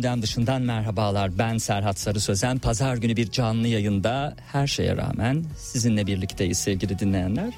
Gündem dışından merhabalar. Ben Serhat Sarı Sözen. Pazar günü bir canlı yayında her şeye rağmen sizinle birlikteyiz sevgili dinleyenler.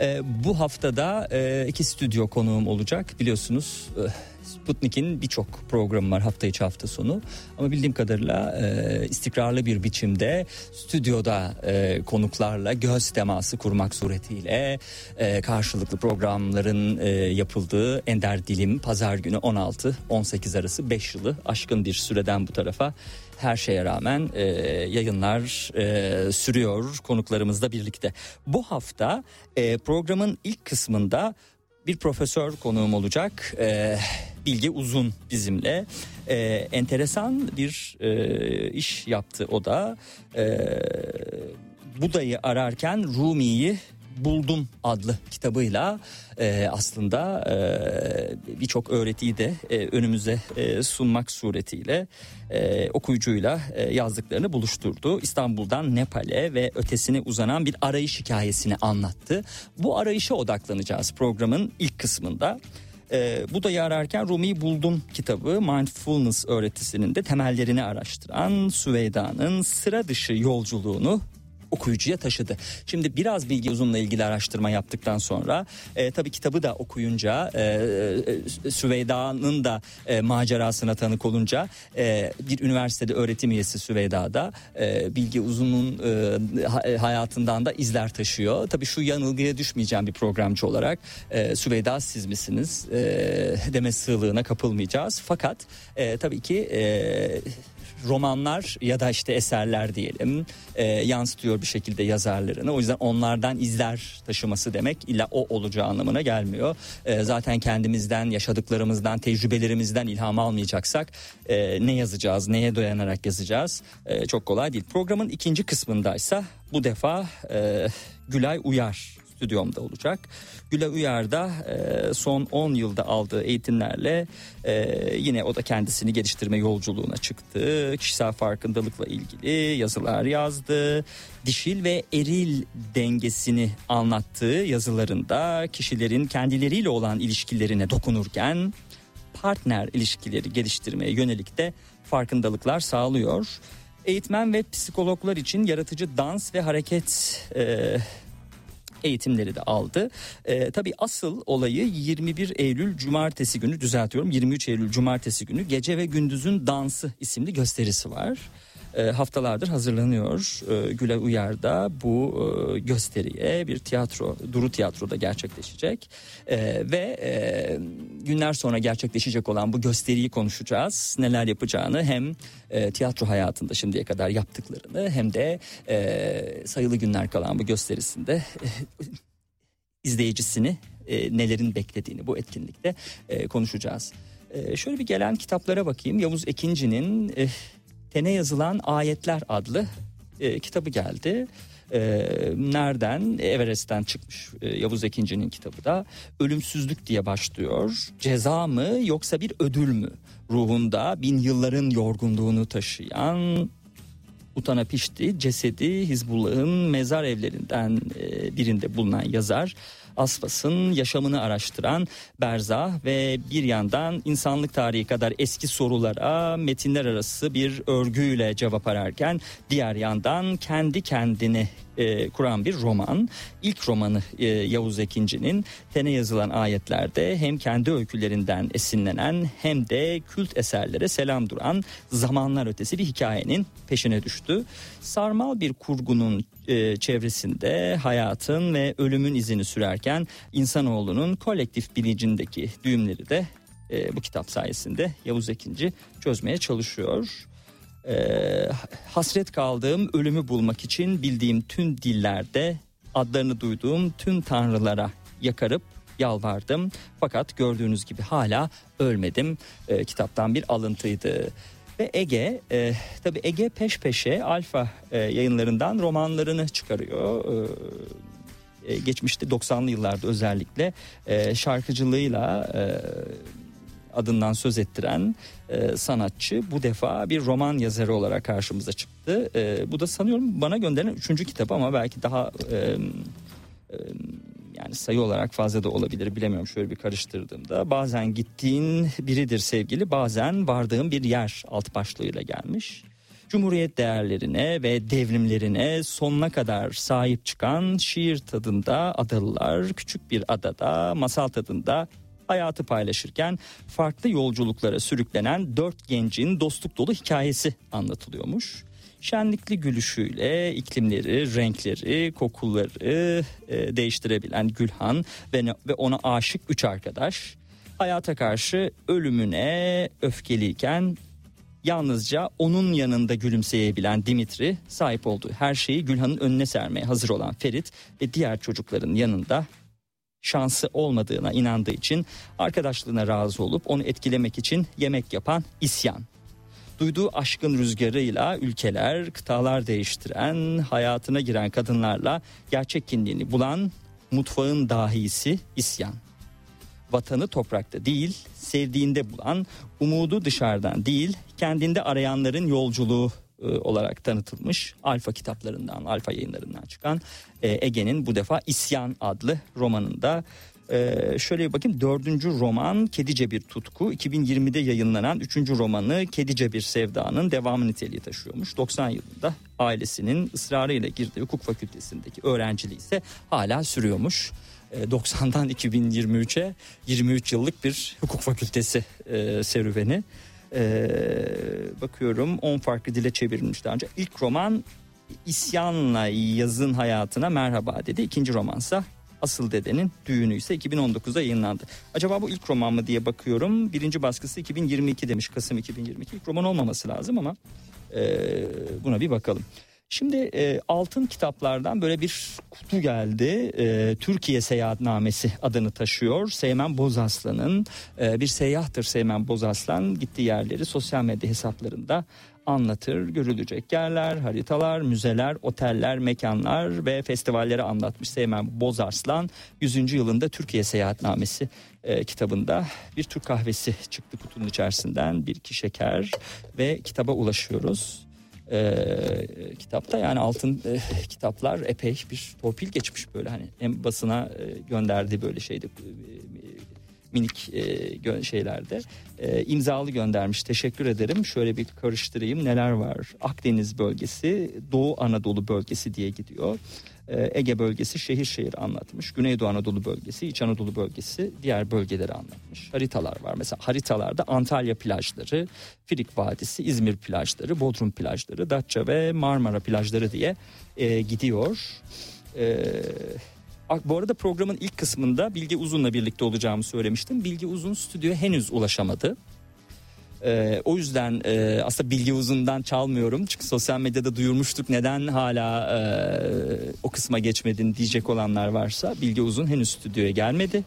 Ee, bu haftada e, iki stüdyo konuğum olacak. Biliyorsunuz e, Sputnik'in birçok programı var hafta içi hafta sonu. Ama bildiğim kadarıyla e, istikrarlı bir biçimde stüdyoda e, konuklarla göz teması kurmak suretiyle e, karşılıklı programların e, yapıldığı Ender Dilim Pazar günü 16-18 arası 5 yılı aşkın bir süreden bu tarafa her şeye rağmen e, yayınlar e, sürüyor konuklarımızla birlikte. Bu hafta e, programın ilk kısmında bir profesör konuğum olacak. E, Bilge Uzun bizimle. E, enteresan bir e, iş yaptı o da. E, Buda'yı ararken Rumi'yi buldum adlı kitabıyla e, aslında e, birçok öğretiyi de e, önümüze e, sunmak suretiyle e, okuyucuyla e, yazdıklarını buluşturdu. İstanbul'dan Nepal'e ve ötesine uzanan bir arayış hikayesini anlattı. Bu arayışa odaklanacağız programın ilk kısmında. E, Buda'yı ararken Rumi'yi buldum kitabı mindfulness öğretisinin de temellerini araştıran Süveyda'nın sıra dışı yolculuğunu okuyucuya taşıdı. Şimdi biraz bilgi uzunla ilgili araştırma yaptıktan sonra e, tabii kitabı da okuyunca e, e, Süveyda'nın da e, macerasına tanık olunca e, bir üniversitede öğretim üyesi Süveyda'da e, bilgi uzunun e, e, hayatından da izler taşıyor. Tabii şu yanılgıya düşmeyeceğim bir programcı olarak e, Süveyda siz misiniz e, deme sığlığına kapılmayacağız. Fakat e, tabii ki e, romanlar ya da işte eserler diyelim e, yansıtıyor bir şekilde yazarlarını. O yüzden onlardan izler taşıması demek illa o olacağı anlamına gelmiyor. E, zaten kendimizden, yaşadıklarımızdan, tecrübelerimizden ilham almayacaksak e, ne yazacağız, neye dayanarak yazacağız e, çok kolay değil. Programın ikinci kısmındaysa bu defa e, Gülay Uyar stüdyomda olacak. Gülay Uyar da e, son 10 yılda aldığı eğitimlerle e, yine o da kendisini geliştirme yolculuğuna çıktı. Kişisel farkındalıkla ilgili yazılar yazdı. Dişil ve eril dengesini anlattığı yazılarında kişilerin kendileriyle olan ilişkilerine dokunurken partner ilişkileri geliştirmeye yönelik de farkındalıklar sağlıyor. Eğitmen ve psikologlar için yaratıcı dans ve hareket e, eğitimleri de aldı. Ee, tabii asıl olayı 21 Eylül Cumartesi günü düzeltiyorum 23 Eylül Cumartesi günü Gece ve Gündüz'ün Dansı isimli gösterisi var. Ee, haftalardır hazırlanıyor ee, Gülay Uyar'da bu e, gösteriye bir tiyatro Duru Tiyatro'da gerçekleşecek Ee, ve e, günler sonra gerçekleşecek olan bu gösteriyi konuşacağız neler yapacağını hem e, tiyatro hayatında şimdiye kadar yaptıklarını hem de e, sayılı günler kalan bu gösterisinde izleyicisini e, nelerin beklediğini bu etkinlikte e, konuşacağız. E, şöyle bir gelen kitaplara bakayım. Yavuz Ekinci'nin e, Tene Yazılan Ayetler adlı e, kitabı geldi. E, nereden? Everest'ten çıkmış e, Yavuz Ekinci'nin kitabı da. Ölümsüzlük diye başlıyor. Ceza mı yoksa bir ödül mü? Ruhunda bin yılların yorgunluğunu taşıyan Utana Pişti cesedi Hizbullah'ın mezar evlerinden e, birinde bulunan yazar Asfas'ın yaşamını araştıran Berzah ve bir yandan insanlık tarihi kadar eski sorulara metinler arası bir örgüyle cevap ararken diğer yandan kendi kendini e, kuran bir roman. İlk romanı e, Yavuz Ekinci'nin tene yazılan ayetlerde hem kendi öykülerinden esinlenen hem de kült eserlere selam duran zamanlar ötesi bir hikayenin peşine düştü. Sarmal bir kurgunun e, çevresinde hayatın ve ölümün izini sürerken insanoğlunun kolektif bilincindeki düğümleri de e, bu kitap sayesinde Yavuz Ekinci çözmeye çalışıyor. Ee, hasret kaldığım ölümü bulmak için bildiğim tüm dillerde adlarını duyduğum tüm tanrılara yakarıp yalvardım. Fakat gördüğünüz gibi hala ölmedim. Ee, kitaptan bir alıntıydı. Ve Ege, e, tabii Ege peş peşe Alfa e, yayınlarından romanlarını çıkarıyor. Ee, e, geçmişte 90'lı yıllarda özellikle e, şarkıcılığıyla e, adından söz ettiren e, sanatçı bu defa bir roman yazarı olarak karşımıza çıktı. E, bu da sanıyorum bana gönderilen üçüncü kitap ama belki daha e, e, yani sayı olarak fazla da olabilir bilemiyorum şöyle bir karıştırdığımda. Bazen gittiğin biridir sevgili bazen vardığın bir yer alt başlığıyla gelmiş. Cumhuriyet değerlerine ve devrimlerine sonuna kadar sahip çıkan şiir tadında adalılar küçük bir adada masal tadında hayatı paylaşırken farklı yolculuklara sürüklenen dört gencin dostluk dolu hikayesi anlatılıyormuş. Şenlikli gülüşüyle iklimleri, renkleri, kokuları e, değiştirebilen Gülhan ve, ve ona aşık üç arkadaş hayata karşı ölümüne öfkeliyken yalnızca onun yanında gülümseyebilen Dimitri sahip olduğu her şeyi Gülhan'ın önüne sermeye hazır olan Ferit ve diğer çocukların yanında şansı olmadığına inandığı için arkadaşlığına razı olup onu etkilemek için yemek yapan isyan. Duyduğu aşkın rüzgarıyla ülkeler, kıtalar değiştiren, hayatına giren kadınlarla gerçek kimliğini bulan mutfağın dahisi isyan. Vatanı toprakta değil, sevdiğinde bulan, umudu dışarıdan değil, kendinde arayanların yolculuğu e, olarak tanıtılmış Alfa kitaplarından, Alfa yayınlarından çıkan e, Ege'nin bu defa İsyan adlı romanında Ee, şöyle bir bakayım dördüncü roman Kedice Bir Tutku 2020'de yayınlanan üçüncü romanı Kedice Bir Sevda'nın devamı niteliği taşıyormuş. 90 yılında ailesinin ısrarıyla girdiği hukuk fakültesindeki öğrenciliği ise hala sürüyormuş. Ee, 90'dan 2023'e 23 yıllık bir hukuk fakültesi e, serüveni. Ee, bakıyorum 10 farklı dile çevrilmiş daha önce. İlk roman İsyanla yazın hayatına merhaba dedi. İkinci romansa Asıl Dede'nin düğünü ise 2019'da yayınlandı. Acaba bu ilk roman mı diye bakıyorum. Birinci baskısı 2022 demiş Kasım 2022. İlk roman olmaması lazım ama e, buna bir bakalım. Şimdi e, altın kitaplardan böyle bir kutu geldi. E, Türkiye Seyahatnamesi adını taşıyor. Seymen Bozaslan'ın e, bir seyyahtır Seymen Bozaslan. Gittiği yerleri sosyal medya hesaplarında anlatır. Görülecek yerler, haritalar, müzeler, oteller, mekanlar ve festivalleri anlatmış Seymen Bozarslan. 100. yılında Türkiye Seyahatnamesi e, kitabında bir Türk kahvesi çıktı kutunun içerisinden. Bir iki şeker ve kitaba ulaşıyoruz. E, kitapta. Yani altın e, kitaplar epey bir torpil geçmiş böyle. Hani hem basına e, gönderdiği böyle şeyde e, minik e, şeylerde e, imzalı göndermiş. Teşekkür ederim. Şöyle bir karıştırayım neler var. Akdeniz bölgesi, Doğu Anadolu bölgesi diye gidiyor. E, Ege bölgesi şehir şehir anlatmış. Güneydoğu Anadolu bölgesi, İç Anadolu bölgesi diğer bölgeleri anlatmış. Haritalar var. Mesela haritalarda Antalya plajları, Firik Vadisi, İzmir plajları, Bodrum plajları, Datça ve Marmara plajları diye e, gidiyor. E, Ak- Bu arada programın ilk kısmında Bilge Uzun'la birlikte olacağımı söylemiştim. Bilge Uzun stüdyoya henüz ulaşamadı. Ee, o yüzden e, aslında Bilge Uzun'dan çalmıyorum. Çünkü sosyal medyada duyurmuştuk neden hala e, o kısma geçmedin diyecek olanlar varsa. Bilge Uzun henüz stüdyoya gelmedi.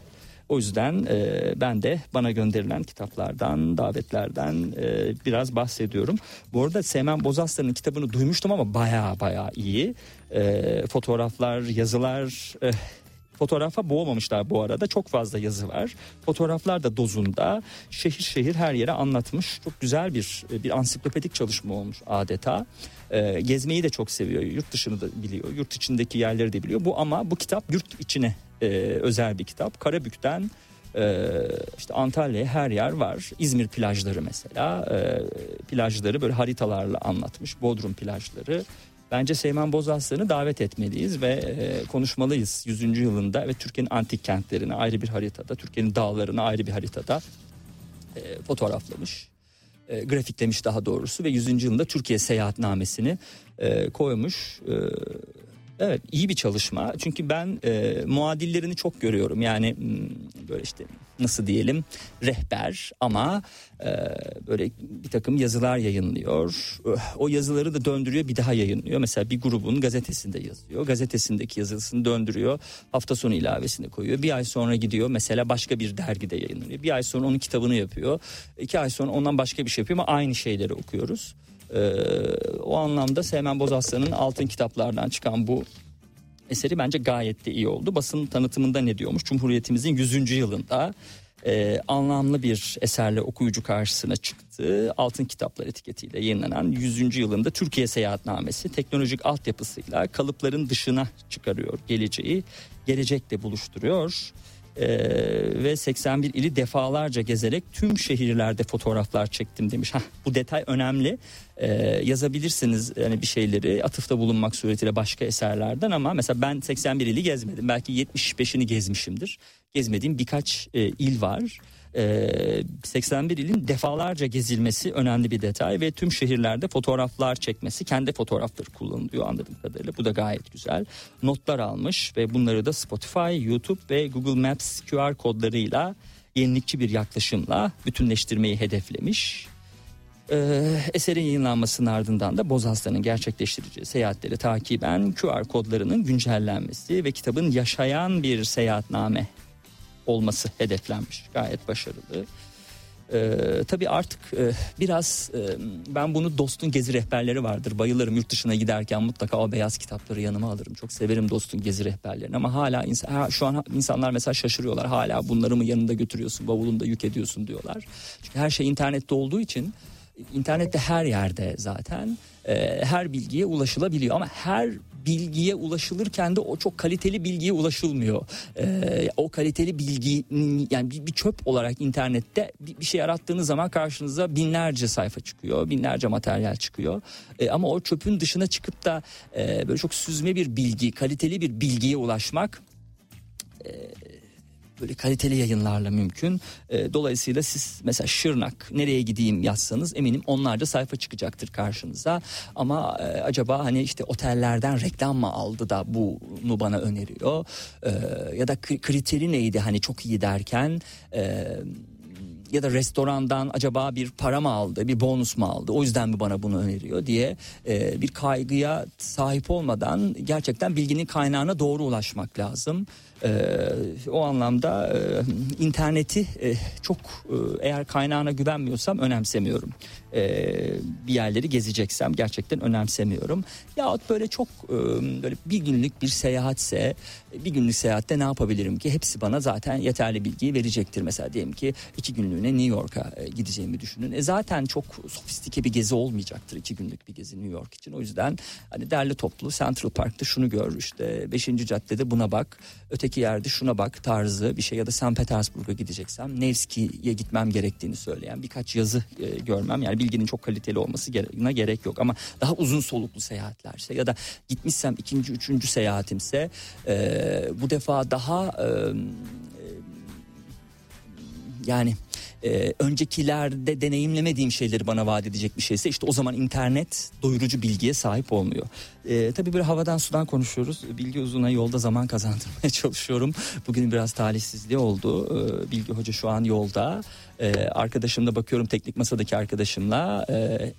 O yüzden e, ben de bana gönderilen kitaplardan, davetlerden e, biraz bahsediyorum. Bu arada Seymen Bozaslan'ın kitabını duymuştum ama baya baya iyi. E, fotoğraflar, yazılar... E, Fotoğrafa boğmamışlar bu arada. Çok fazla yazı var. Fotoğraflar da dozunda. Şehir şehir her yere anlatmış. Çok güzel bir bir ansiklopedik çalışma olmuş adeta. Ee, gezmeyi de çok seviyor. Yurt dışını da biliyor. Yurt içindeki yerleri de biliyor. Bu ama bu kitap yurt içine e, özel bir kitap. Karabük'ten e, işte Antalya'ya her yer var. İzmir plajları mesela. E, plajları böyle haritalarla anlatmış. Bodrum plajları. Bence Seymen Bozaslan'ı davet etmeliyiz ve e, konuşmalıyız 100. yılında ve Türkiye'nin antik kentlerini ayrı bir haritada, Türkiye'nin dağlarını ayrı bir haritada e, fotoğraflamış. E, grafiklemiş daha doğrusu ve 100. yılında Türkiye seyahatnamesini e, koymuş. Evet iyi bir çalışma çünkü ben e, muadillerini çok görüyorum yani hmm, böyle işte nasıl diyelim rehber ama e, böyle bir takım yazılar yayınlıyor. O yazıları da döndürüyor bir daha yayınlıyor. Mesela bir grubun gazetesinde yazıyor. Gazetesindeki yazısını döndürüyor. Hafta sonu ilavesini koyuyor. Bir ay sonra gidiyor mesela başka bir dergide yayınlanıyor. Bir ay sonra onun kitabını yapıyor. İki ay sonra ondan başka bir şey yapıyor ama aynı şeyleri okuyoruz. Ee, o anlamda Seymen Bozaslan'ın altın kitaplardan çıkan bu eseri bence gayet de iyi oldu. Basın tanıtımında ne diyormuş? Cumhuriyetimizin 100. yılında e, anlamlı bir eserle okuyucu karşısına çıktı. Altın Kitaplar etiketiyle yayınlanan 100. yılında Türkiye Seyahatnamesi teknolojik altyapısıyla kalıpların dışına çıkarıyor geleceği. Gelecekle buluşturuyor. Ee, ve 81 ili defalarca gezerek tüm şehirlerde fotoğraflar çektim demiş. Hah, bu detay önemli. Ee, yazabilirsiniz yani bir şeyleri atıfta bulunmak suretiyle başka eserlerden ama mesela ben 81 ili gezmedim. Belki 75'ini gezmişimdir. Gezmediğim birkaç e, il var. Ee, 81 ilin defalarca gezilmesi önemli bir detay ve tüm şehirlerde fotoğraflar çekmesi kendi fotoğrafları kullanılıyor anladığım kadarıyla bu da gayet güzel notlar almış ve bunları da Spotify, YouTube ve Google Maps QR kodlarıyla yenilikçi bir yaklaşımla bütünleştirmeyi hedeflemiş. Ee, eserin yayınlanmasının ardından da Bozarslan'ın gerçekleştireceği seyahatleri takiben QR kodlarının güncellenmesi ve kitabın yaşayan bir seyahatname olması hedeflenmiş. Gayet başarılı. Ee, tabii artık e, biraz e, ben bunu Dost'un gezi rehberleri vardır. Bayılırım yurt dışına giderken mutlaka o beyaz kitapları yanıma alırım. Çok severim Dost'un gezi rehberlerini ama hala insan, ha, şu an insanlar mesela şaşırıyorlar. Hala bunları mı yanında götürüyorsun, bavulunda yük ediyorsun diyorlar. Çünkü her şey internette olduğu için internette her yerde zaten e, her bilgiye ulaşılabiliyor ama her bilgiye ulaşılırken de o çok kaliteli bilgiye ulaşılmıyor. Ee, o kaliteli bilgi yani bir, bir çöp olarak internette bir, bir şey arattığınız zaman karşınıza binlerce sayfa çıkıyor, binlerce materyal çıkıyor. Ee, ama o çöpün dışına çıkıp da e, böyle çok süzme bir bilgi, kaliteli bir bilgiye ulaşmak e, böyle kaliteli yayınlarla mümkün. E, dolayısıyla siz mesela Şırnak nereye gideyim yazsanız eminim onlarca sayfa çıkacaktır karşınıza. Ama e, acaba hani işte otellerden reklam mı aldı da bunu bana öneriyor? E, ya da kri- kriteri neydi hani çok iyi derken... E, ya da restorandan acaba bir para mı aldı, bir bonus mu aldı, o yüzden mi bana bunu öneriyor diye e, bir kaygıya sahip olmadan gerçekten bilginin kaynağına doğru ulaşmak lazım. E, o anlamda e, interneti e, çok e, eğer kaynağına güvenmiyorsam önemsemiyorum. E, bir yerleri gezeceksem gerçekten önemsemiyorum. Yahut böyle çok e, böyle bir günlük bir seyahatse bir günlük seyahatte ne yapabilirim ki? Hepsi bana zaten yeterli bilgiyi verecektir. Mesela diyelim ki iki günlüğüne New York'a e, gideceğimi düşünün. E zaten çok sofistike bir gezi olmayacaktır iki günlük bir gezi New York için. O yüzden hani derli toplu Central Park'ta şunu gör işte 5. caddede buna bak öteki yerde şuna bak tarzı bir şey ya da St. Petersburg'a gideceksem Nevski'ye gitmem gerektiğini söyleyen birkaç yazı e, görmem yani bilginin çok kaliteli olması gere- gerek yok. Ama daha uzun soluklu seyahatlerse ya da gitmişsem ikinci üçüncü seyahatimse e, bu defa daha e, yani e, öncekilerde deneyimlemediğim şeyleri bana vaat edecek bir şeyse işte o zaman internet doyurucu bilgiye sahip olmuyor. E, tabii böyle havadan sudan konuşuyoruz. Bilgi uzuna yolda zaman kazandırmaya çalışıyorum. Bugün biraz talihsizliği oldu. E, Bilgi Hoca şu an yolda. E, arkadaşımla bakıyorum teknik masadaki arkadaşımla e, e,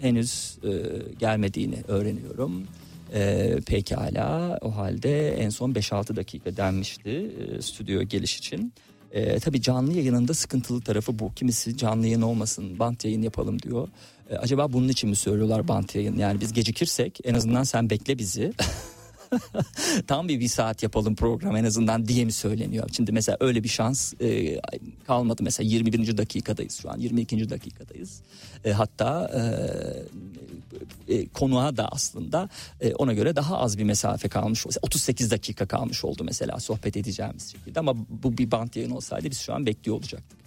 henüz e, gelmediğini öğreniyorum. Ee, pekala o halde en son 5-6 dakika denmişti e, stüdyo geliş için. Ee, tabii canlı yayınında sıkıntılı tarafı bu. Kimisi canlı yayın olmasın bant yayın yapalım diyor. Ee, acaba bunun için mi söylüyorlar bant yayın? Yani biz gecikirsek en azından sen bekle bizi. Tam bir bir saat yapalım program en azından diye mi söyleniyor? Şimdi mesela öyle bir şans e, kalmadı. Mesela 21. dakikadayız şu an 22. dakikadayız. E, hatta e, e, konuğa da aslında e, ona göre daha az bir mesafe kalmış. Mesela 38 dakika kalmış oldu mesela sohbet edeceğimiz şekilde. Ama bu bir bant yayın olsaydı biz şu an bekliyor olacaktık.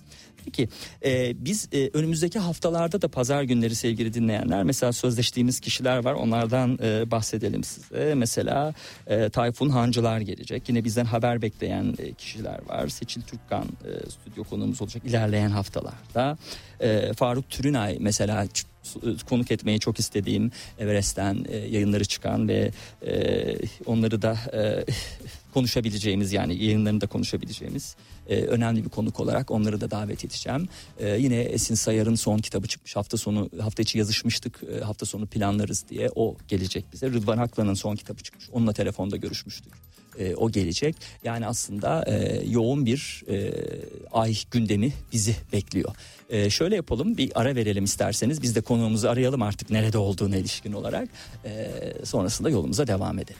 Peki e, biz e, önümüzdeki haftalarda da pazar günleri sevgili dinleyenler mesela sözleştiğimiz kişiler var onlardan e, bahsedelim size. Mesela e, Tayfun Hancılar gelecek yine bizden haber bekleyen e, kişiler var. Seçil Türkkan e, stüdyo konuğumuz olacak ilerleyen haftalarda. E, Faruk Türünay mesela konuk etmeyi çok istediğim Everest'ten e, yayınları çıkan ve e, onları da e, konuşabileceğimiz yani yayınlarında konuşabileceğimiz e, önemli bir konuk olarak onları da davet edeceğim. E, yine Esin Sayar'ın son kitabı çıkmış hafta sonu hafta içi yazışmıştık e, hafta sonu planlarız diye o gelecek bize. Rıdvan Aklan'ın son kitabı çıkmış onunla telefonda görüşmüştük. E, o gelecek. Yani aslında e, yoğun bir e, ay gündemi bizi bekliyor. E, şöyle yapalım bir ara verelim isterseniz. Biz de konuğumuzu arayalım artık nerede olduğuna ilişkin olarak. E, sonrasında yolumuza devam edelim.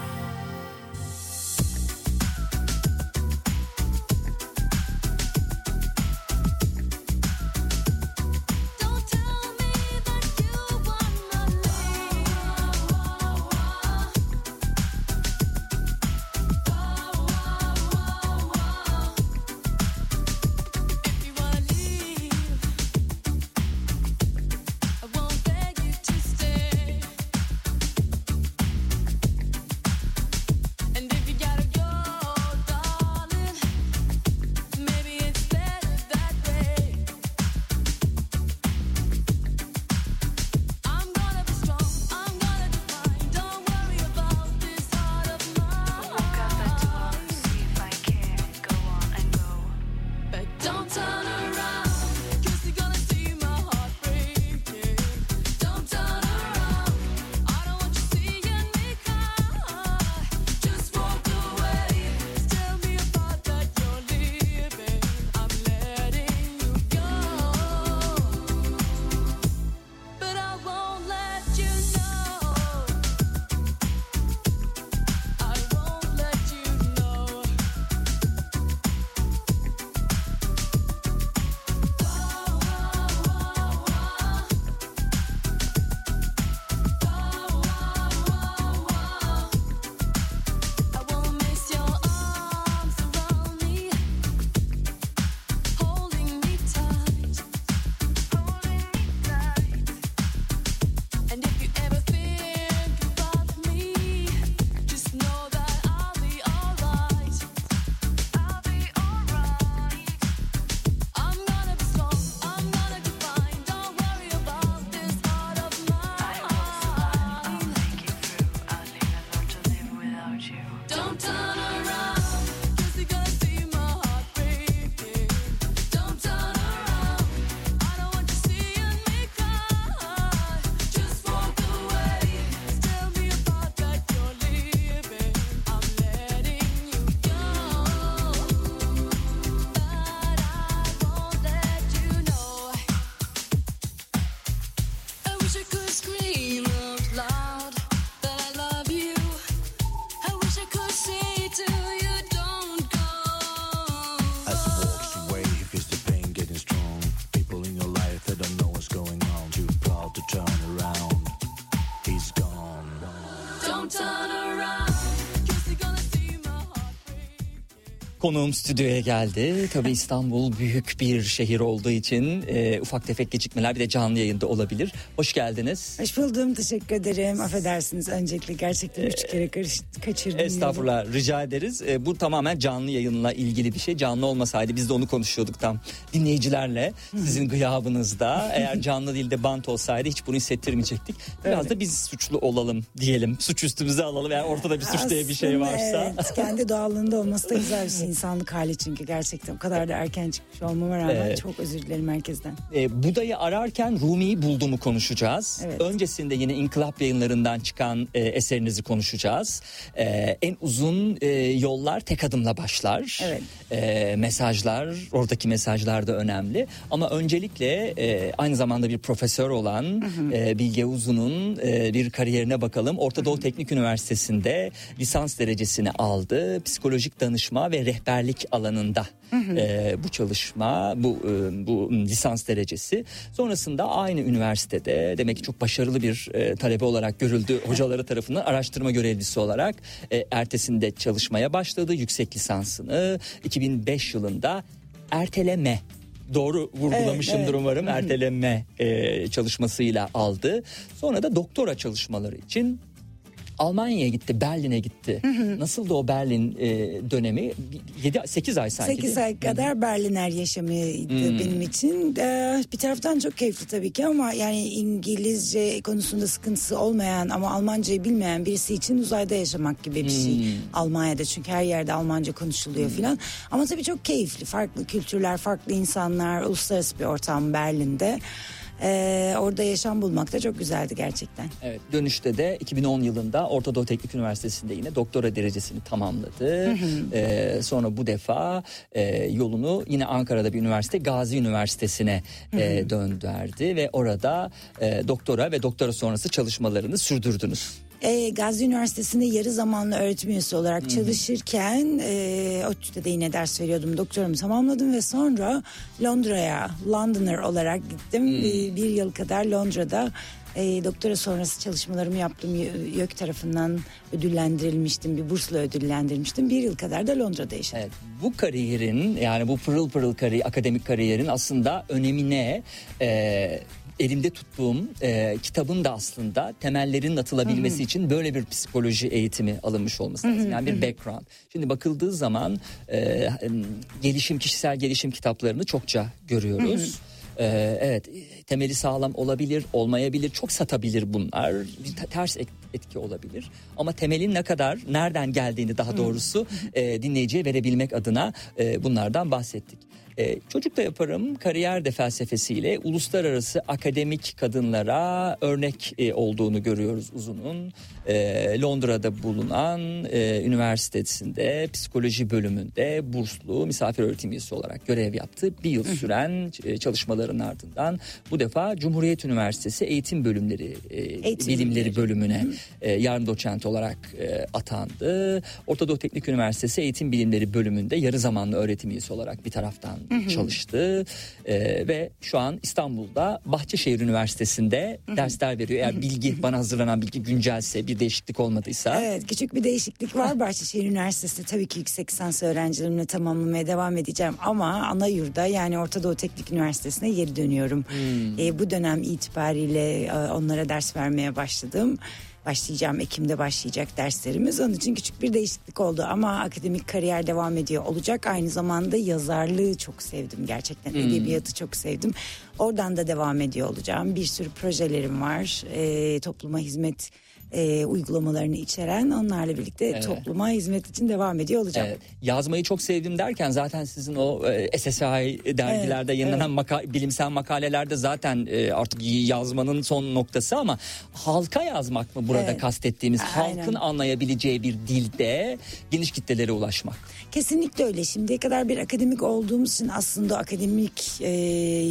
Konuğum stüdyoya geldi. Tabii İstanbul büyük bir şehir olduğu için e, ufak tefek gecikmeler bir de canlı yayında olabilir. Hoş geldiniz. Hoş buldum. Teşekkür ederim. Affedersiniz öncelikle gerçekten üç kere karış, kaçırdım. yolu. Estağfurullah rica ederiz. E, bu tamamen canlı yayınla ilgili bir şey. Canlı olmasaydı biz de onu konuşuyorduk tam dinleyicilerle. Sizin gıyabınızda eğer canlı değil de bant olsaydı hiç bunu hissettirmeyecektik. Biraz Evet. da biz suçlu olalım diyelim. Suç üstümüze alalım. Yani ortada bir suç diye bir şey Aslında varsa. Evet, kendi doğallığında olması da güzel bir şey. İnsanlık hali çünkü gerçekten. O kadar da erken çıkmış olmama rağmen Evet. çok özür dilerim herkesten. E, Buda'yı ararken Rumi'yi bulduğumu konuşacağız. Evet. Öncesinde yine İnkılap yayınlarından çıkan e, eserinizi konuşacağız. E, en uzun e, yollar tek adımla başlar. Evet. E, mesajlar, oradaki mesajlar da önemli. Ama öncelikle e, aynı zamanda bir profesör olan e, Bilge Uzun'un e, bir kariyerine bakalım. Orta Doğu Teknik Üniversitesi'nde lisans derecesini aldı. Psikolojik danışma ve rehberlik alanında e, bu çalışma, bu e, bu lisans derecesi. Sonrasında aynı üniversitede demek ki çok başarılı bir e, talebe olarak görüldü hocaları tarafından araştırma görevlisi olarak e, ertesinde çalışmaya başladı. Yüksek lisansını 2005 yılında erteleme doğru vurgulamışımdır Evet, evet. umarım erteleme e, çalışmasıyla aldı. Sonra da doktora çalışmaları için Almanya'ya gitti, Berlin'e gitti. Nasıldı o Berlin e, dönemi? 7 8 ay sanki. 8 değil mi? ay kadar Berliner yaşamıydı Hmm. benim için. Ee, bir taraftan çok keyifli tabii ki ama yani İngilizce konusunda sıkıntısı olmayan ama Almancayı bilmeyen birisi için uzayda yaşamak gibi bir şey. Hmm. Almanya'da çünkü her yerde Almanca konuşuluyor filan. Ama tabii çok keyifli. Farklı kültürler, farklı insanlar, uluslararası bir ortam Berlin'de. Ee, orada yaşam bulmak da çok güzeldi gerçekten. Evet, dönüşte de 2010 yılında Orta Doğu Teknik Üniversitesi'nde yine doktora derecesini tamamladı. Ee, sonra bu defa e, yolunu yine Ankara'da bir üniversite Gazi Üniversitesi'ne e, döndürdü ve orada e, doktora ve doktora sonrası çalışmalarını sürdürdünüz. Ee, Gazi Üniversitesi'nde yarı zamanlı öğretim üyesi olarak çalışırken e, ODTÜ'de de yine ders veriyordum. Doktoramı tamamladım ve sonra Londra'ya Londoner olarak gittim. Bir, bir yıl kadar Londra'da e, doktora sonrası çalışmalarımı yaptım. YÖK tarafından ödüllendirilmiştim. Bir bursla ödüllendirilmiştim. Bir yıl kadar da Londra'da yaşadım. Evet, bu kariyerin yani bu pırıl pırıl kari, akademik kariyerin aslında önemine e, elimde tuttuğum e, kitabın da aslında temellerin atılabilmesi için böyle bir psikoloji eğitimi alınmış olması lazım. Yani bir background. Şimdi bakıldığı zaman e, gelişim kişisel gelişim kitaplarını çokça görüyoruz. Ee, evet temeli sağlam olabilir olmayabilir çok satabilir bunlar bir te- ters et- etki olabilir ama temelin ne kadar nereden geldiğini daha doğrusu e, dinleyiciye verebilmek adına e, bunlardan bahsettik. E, çocuk da yaparım kariyer de felsefesiyle uluslararası akademik kadınlara örnek e, olduğunu görüyoruz uzunun. E, Londra'da bulunan e, üniversitesinde psikoloji bölümünde burslu misafir öğretim üyesi olarak görev yaptı. Bir yıl süren e, çalışmaların ardından bu defa Cumhuriyet Üniversitesi Eğitim Bölümleri e, Eğitim Bilimleri bölümüne e, yardım doçent olarak e, atandı. Orta Doğu Teknik Üniversitesi Eğitim Bilimleri bölümünde yarı zamanlı öğretim üyesi olarak bir taraftan çalıştı. E, ve şu an İstanbul'da Bahçeşehir Üniversitesi'nde dersler veriyor. Eğer bilgi bana hazırlanan bilgi güncelse bir değişiklik olmadıysa. Evet küçük bir değişiklik var Bahçeşehir Üniversitesi'nde tabii ki yüksek lisans öğrencilerimle tamamlamaya devam edeceğim ama ana yurda yani Orta Doğu Teknik Üniversitesi'ne geri dönüyorum. E, bu dönem itibariyle e, onlara ders vermeye başladım. Başlayacağım Ekim'de başlayacak derslerimiz. Onun için küçük bir değişiklik oldu ama akademik kariyer devam ediyor olacak. Aynı zamanda yazarlığı çok sevdim gerçekten. Edebiyatı çok sevdim. Oradan da devam ediyor olacağım. Bir sürü projelerim var. E, topluma hizmet e, uygulamalarını içeren onlarla birlikte topluma hizmet için devam ediyor olacağım. Evet, yazmayı çok sevdim derken zaten sizin o e, SSI dergilerde Evet, yayınlanan maka- bilimsel makalelerde zaten e, artık yazmanın son noktası ama halka yazmak mı burada Evet. kastettiğimiz Aynen. halkın anlayabileceği bir dilde geniş kitlelere ulaşmak. Kesinlikle öyle. Şimdiye kadar bir akademik olduğumuz için aslında akademik e,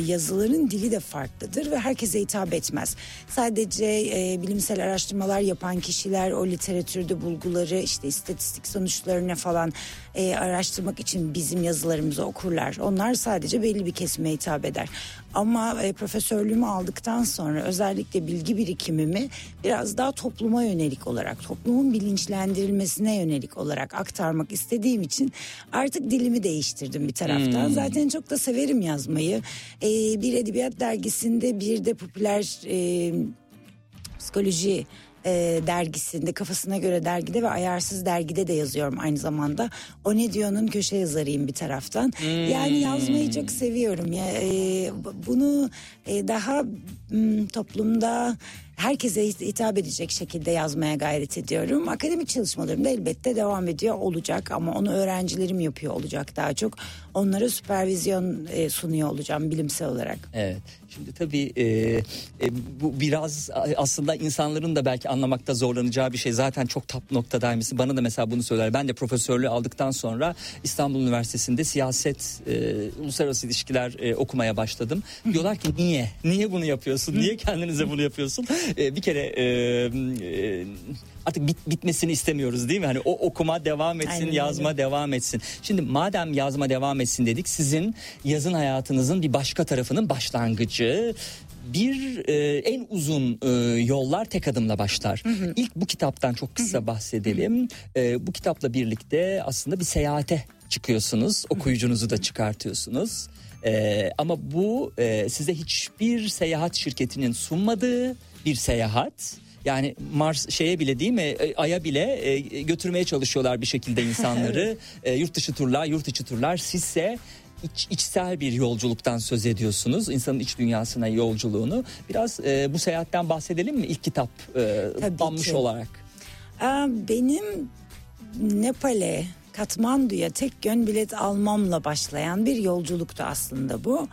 yazıların dili de farklıdır ve herkese hitap etmez. Sadece e, bilimsel araştırmalar yapan kişiler o literatürde bulguları işte istatistik sonuçlarını falan e, araştırmak için bizim yazılarımızı okurlar. Onlar sadece belli bir kesime hitap eder. Ama e, profesörlüğümü aldıktan sonra özellikle bilgi birikimimi biraz daha topluma yönelik olarak, toplumun bilinçlendirilmesine yönelik olarak aktarmak istediğim için artık dilimi değiştirdim bir taraftan. Zaten çok da severim yazmayı. E, bir edebiyat dergisinde bir de popüler e, psikoloji e, dergisinde kafasına göre dergide ve ayarsız dergide de yazıyorum aynı zamanda. O ne diyor'nun köşe yazarıyım bir taraftan. Yani yazmayı çok seviyorum. Ya e, bu- bunu e, daha m, toplumda herkese hit- hitap edecek şekilde yazmaya gayret ediyorum. Akademik çalışmalarım da elbette devam ediyor olacak ama onu öğrencilerim yapıyor olacak daha çok. Onlara süpervizyon e, sunuyor olacağım bilimsel olarak. Evet. Şimdi tabii e, e, bu biraz aslında insanların da belki anlamakta zorlanacağı bir şey. Zaten çok tap noktadaymışsın. Bana da mesela bunu söyler. Ben de profesörlüğü aldıktan sonra İstanbul Üniversitesi'nde siyaset, e, uluslararası ilişkiler e, okumaya başladım. Diyorlar ki niye? Niye bunu yapıyorsun? Niye kendinize bunu yapıyorsun? E, bir kere e, e, artık bit, bitmesini istemiyoruz değil mi? Hani o okuma devam etsin, Aynen öyle. yazma devam etsin. Şimdi madem yazma devam etsin dedik sizin yazın hayatınızın bir başka tarafının başlangıcı bir e, en uzun e, yollar tek adımla başlar. İlk bu kitaptan çok kısa bahsedelim. E, bu kitapla birlikte aslında bir seyahate çıkıyorsunuz. Okuyucunuzu da çıkartıyorsunuz. E, ama bu e, size hiçbir seyahat şirketinin sunmadığı bir seyahat. Yani Mars şeye bile değil mi e, Ay'a bile e, götürmeye çalışıyorlar bir şekilde insanları. E, yurt dışı turlar, yurt içi turlar. Sizse iç, içsel bir yolculuktan söz ediyorsunuz. İnsanın iç dünyasına yolculuğunu. Biraz e, bu seyahatten bahsedelim mi? İlk kitap e, banmış olarak. Aa, benim Nepal'e Katmandu'ya tek yön bilet almamla başlayan bir yolculuktu aslında bu.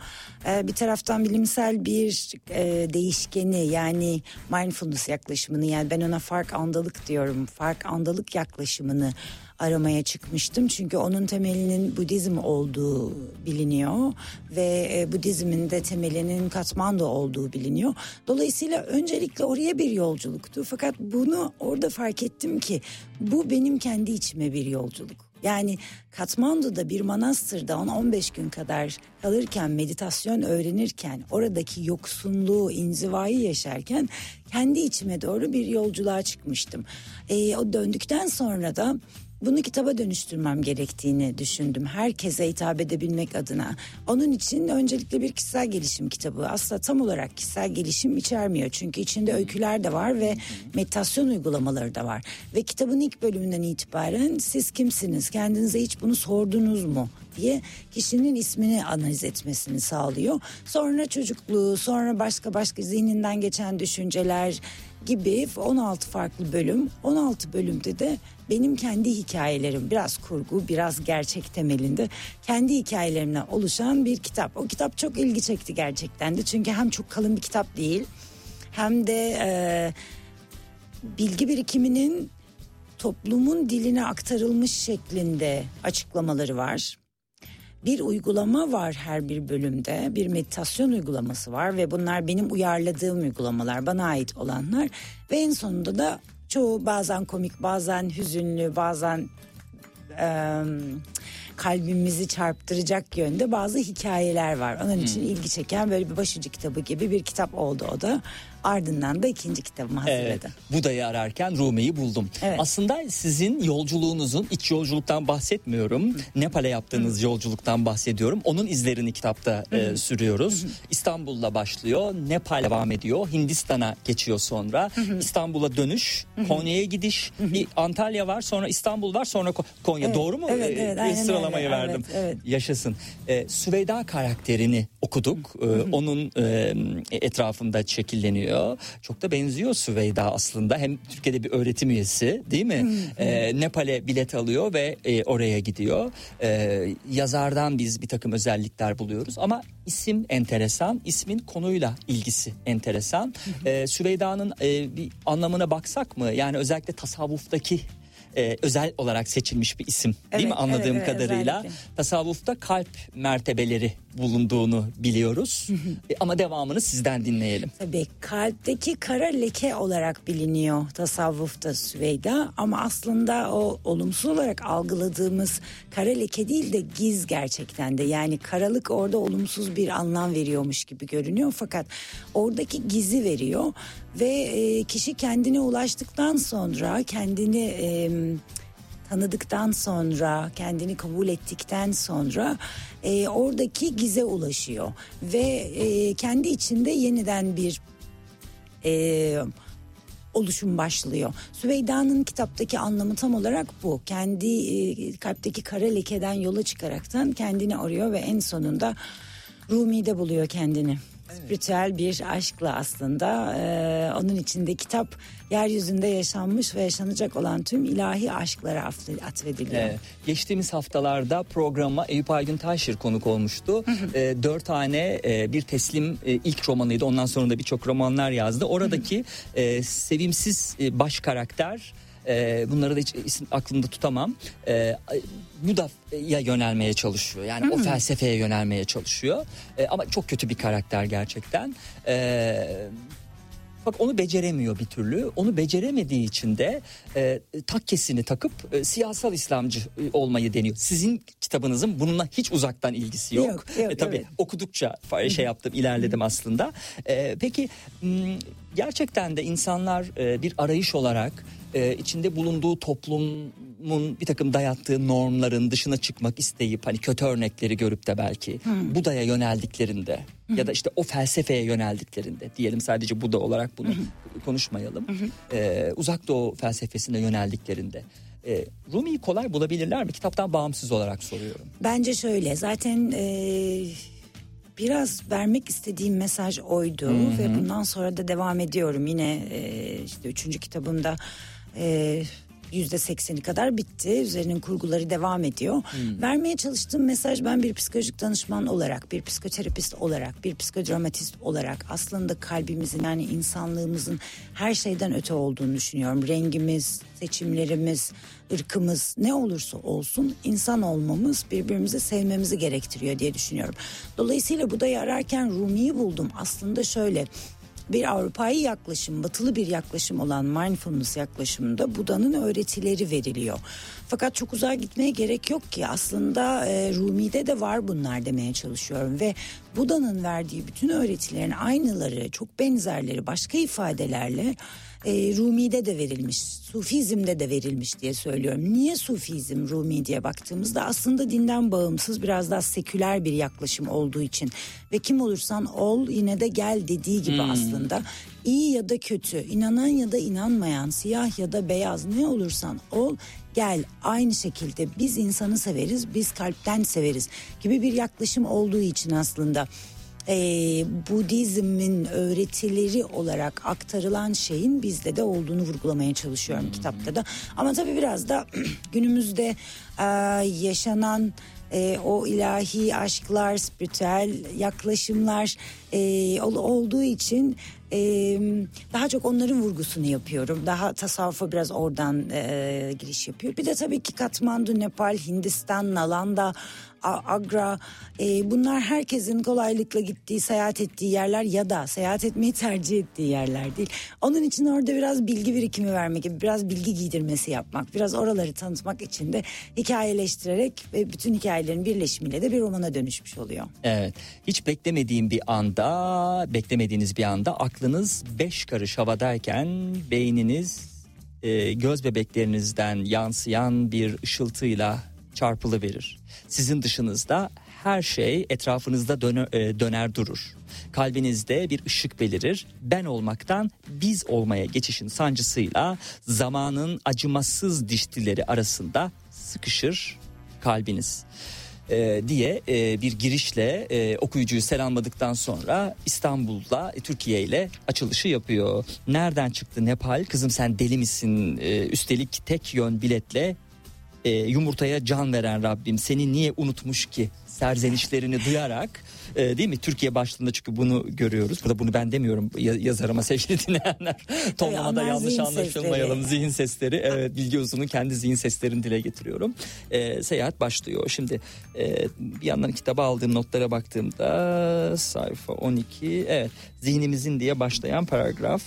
Ee, bir taraftan bilimsel bir e, değişkeni yani mindfulness yaklaşımını yani ben ona fark andalık diyorum. Fark andalık yaklaşımını aramaya çıkmıştım. Çünkü onun temelinin Budizm olduğu biliniyor ve e, Budizmin de temelinin Katmandu olduğu biliniyor. Dolayısıyla öncelikle oraya bir yolculuktu. Fakat bunu orada fark ettim ki bu benim kendi içime bir yolculuk. Yani Katmandu'da bir manastırda 10-15 gün kadar kalırken meditasyon öğrenirken oradaki yoksunluğu, inzivayı yaşarken kendi içime doğru bir yolculuğa çıkmıştım. Ee, o döndükten sonra da bunu kitaba dönüştürmem gerektiğini düşündüm. Herkese hitap edebilmek adına. Onun için öncelikle bir kişisel gelişim kitabı. Aslında tam olarak kişisel gelişim içermiyor. Çünkü içinde öyküler de var ve meditasyon uygulamaları da var. Ve kitabın ilk bölümünden itibaren siz kimsiniz? Kendinize hiç bunu sordunuz mu? diye kişinin ismini analiz etmesini sağlıyor. Sonra çocukluğu, sonra başka başka zihninden geçen düşünceler gibi 16 farklı bölüm. 16 bölümde de benim kendi hikayelerim biraz kurgu biraz gerçek temelinde kendi hikayelerimden oluşan bir kitap. O kitap çok ilgi çekti gerçekten de çünkü hem çok kalın bir kitap değil hem de e, bilgi birikiminin toplumun diline aktarılmış şeklinde açıklamaları var. Bir uygulama var her bir bölümde. Bir meditasyon uygulaması var ve bunlar benim uyarladığım uygulamalar, bana ait olanlar. Ve en sonunda da çoğu bazen komik, bazen hüzünlü, bazen eee, kalbimizi çarptıracak yönde bazı hikayeler var. Onun için ilgi çeken böyle bir başucu kitabı gibi bir kitap oldu o da. Ardından da ikinci kitabımı Evet, hazırladım. Buda'yı ararken Rumi'yi buldum. Evet. Aslında sizin yolculuğunuzun iç yolculuktan bahsetmiyorum. Nepal'e yaptığınız yolculuktan bahsediyorum. Onun izlerini kitapta e, sürüyoruz. İstanbul'la başlıyor, Nepal devam ediyor, Hindistan'a geçiyor sonra. İstanbul'a dönüş, Konya'ya gidiş, bir Antalya var, sonra İstanbul var, sonra Ko- Konya. Evet, Doğru mu? evet, E, evet, e, aynen sıralamayı öyle. verdim. Evet, evet. Yaşasın. E, Süveyda karakterini okuduk. E, onun e, etrafında şekilleniyor. Çok da benziyor Süveyda aslında. Hem Türkiye'de bir öğretim üyesi değil mi? E, Nepal'e bilet alıyor ve e, oraya gidiyor. E, yazardan biz bir takım özellikler buluyoruz ama isim enteresan. İsmin konuyla ilgisi enteresan. E, Süveyda'nın e, bir anlamına baksak mı? Yani özellikle tasavvuftaki e, özel olarak seçilmiş bir isim değil mi? Evet, anladığım evet, evet, kadarıyla. özellikle. tasavvufta kalp mertebeleri bulunduğunu biliyoruz. E, ama devamını sizden dinleyelim. Tabii kalpteki kara leke olarak biliniyor tasavvufta Süveyda. Ama aslında o olumsuz olarak algıladığımız kara leke değil de giz gerçekten de. Yani karalık orada olumsuz bir anlam veriyormuş gibi görünüyor. Fakat oradaki gizi veriyor ve e, kişi kendine ulaştıktan sonra kendini e, tanıdıktan sonra kendini kabul ettikten sonra e, oradaki gize ulaşıyor ve e, kendi içinde yeniden bir e, oluşum başlıyor. Süveyda'nın kitaptaki anlamı tam olarak bu. Kendi e, kalpteki kara lekeden yola çıkaraktan kendini arıyor ve en sonunda Rumi'de buluyor kendini. Spiritüel bir aşkla aslında e, onun içinde kitap yeryüzünde yaşanmış ve yaşanacak olan tüm ilahi aşklara atfe- atfediliyor. Ee, geçtiğimiz haftalarda programa Eyüp Aygün Taşir konuk olmuştu. Ee, dört tane e, bir teslim e, ilk romanıydı. Ondan sonra da birçok romanlar yazdı. Oradaki e, sevimsiz e, baş karakter e, bunları da hiç aklımda tutamam. E, Buda'ya yönelmeye çalışıyor. Yani o felsefeye yönelmeye çalışıyor. E, ama çok kötü bir karakter gerçekten. E, Bak onu beceremiyor bir türlü. Onu beceremediği için de e, takkesini takıp e, siyasal İslamcı e, olmayı deniyor. Sizin kitabınızın bununla hiç uzaktan ilgisi yok. Yok, yok, E, tabii evet. okudukça şey yaptım, ilerledim aslında. E, peki gerçekten de insanlar e, bir arayış olarak e, içinde bulunduğu toplumun bir takım dayattığı normların dışına çıkmak isteyip hani kötü örnekleri görüp de belki Buda'ya yöneldiklerinde ya da işte o felsefeye yöneldiklerinde diyelim sadece Buda olarak bunu konuşmayalım. E, uzak doğu felsefesine yöneldiklerinde e, Rumi'yi kolay bulabilirler mi? Kitaptan bağımsız olarak soruyorum. Bence şöyle zaten e, biraz vermek istediğim mesaj oydu ve bundan sonra da devam ediyorum. Yine e, işte üçüncü kitabımda yüzde sekseni kadar bitti. Üzerinin kurguları devam ediyor. Vermeye çalıştığım mesaj ben bir psikolojik danışman olarak, bir psikoterapist olarak, bir psikodramatist olarak aslında kalbimizin yani insanlığımızın her şeyden öte olduğunu düşünüyorum. Rengimiz, seçimlerimiz, ırkımız ne olursa olsun insan olmamız birbirimizi sevmemizi gerektiriyor diye düşünüyorum. Dolayısıyla Buda'yı ararken Rumi'yi buldum. Aslında şöyle bir Avrupa'yı yaklaşım, batılı bir yaklaşım olan mindfulness yaklaşımında Buda'nın öğretileri veriliyor. Fakat çok uzağa gitmeye gerek yok ki aslında e, Rumi'de de var bunlar demeye çalışıyorum ve Buda'nın verdiği bütün öğretilerin aynıları, çok benzerleri başka ifadelerle e, Rumi'de de verilmiş, Sufizm'de de verilmiş diye söylüyorum. Niye Sufizm Rumi diye baktığımızda aslında dinden bağımsız biraz daha seküler bir yaklaşım olduğu için. Ve kim olursan ol yine de gel dediği gibi aslında. İyi ya da kötü, inanan ya da inanmayan, siyah ya da beyaz ne olursan ol gel. Aynı şekilde biz insanı severiz, biz kalpten severiz gibi bir yaklaşım olduğu için aslında e, Budizmin öğretileri olarak aktarılan şeyin bizde de olduğunu vurgulamaya çalışıyorum kitapta da. Ama tabii biraz da günümüzde e, yaşanan e, o ilahi aşklar, spiritüel yaklaşımlar e, ol- olduğu için e, daha çok onların vurgusunu yapıyorum. Daha tasavvufa biraz oradan e, giriş yapıyor. Bir de tabii ki Katmandu, Nepal, Hindistan, Nalanda, Agra e, bunlar herkesin kolaylıkla gittiği, seyahat ettiği yerler ya da seyahat etmeyi tercih ettiği yerler değil. Onun için orada biraz bilgi birikimi vermek biraz bilgi giydirmesi yapmak, biraz oraları tanıtmak için de hikayeleştirerek ve bütün hikayelerin birleşimiyle de bir romana dönüşmüş oluyor. Evet. Hiç beklemediğim bir anda, beklemediğiniz bir anda aklınız beş karış havadayken beyniniz e, göz bebeklerinizden yansıyan bir ışıltıyla çarpılı verir. Sizin dışınızda her şey etrafınızda döner, e, döner durur. Kalbinizde bir ışık belirir. Ben olmaktan biz olmaya geçişin sancısıyla zamanın acımasız dişlileri arasında sıkışır kalbiniz e, diye e, bir girişle okuyucuyu selamladıktan sonra İstanbul'da e, Türkiye ile açılışı yapıyor. Nereden çıktı Nepal? Kızım sen deli misin? Üstelik tek yön biletle e, yumurtaya can veren Rabbim seni niye unutmuş ki? Serzenişlerini duyarak e, değil mi? Türkiye başlığında çünkü bunu görüyoruz. Burada bunu ben demiyorum ya- yazar ama sevgili dinleyenler. Tonlamada yanlış zihin anlaşılmayalım. sesleri. Zihin sesleri. Evet Bilge Uzun'un kendi zihin seslerini dile getiriyorum. E, seyahat başlıyor. Şimdi e, bir yandan kitaba aldığım notlara baktığımda sayfa 12 evet zihnimizin diye başlayan paragraf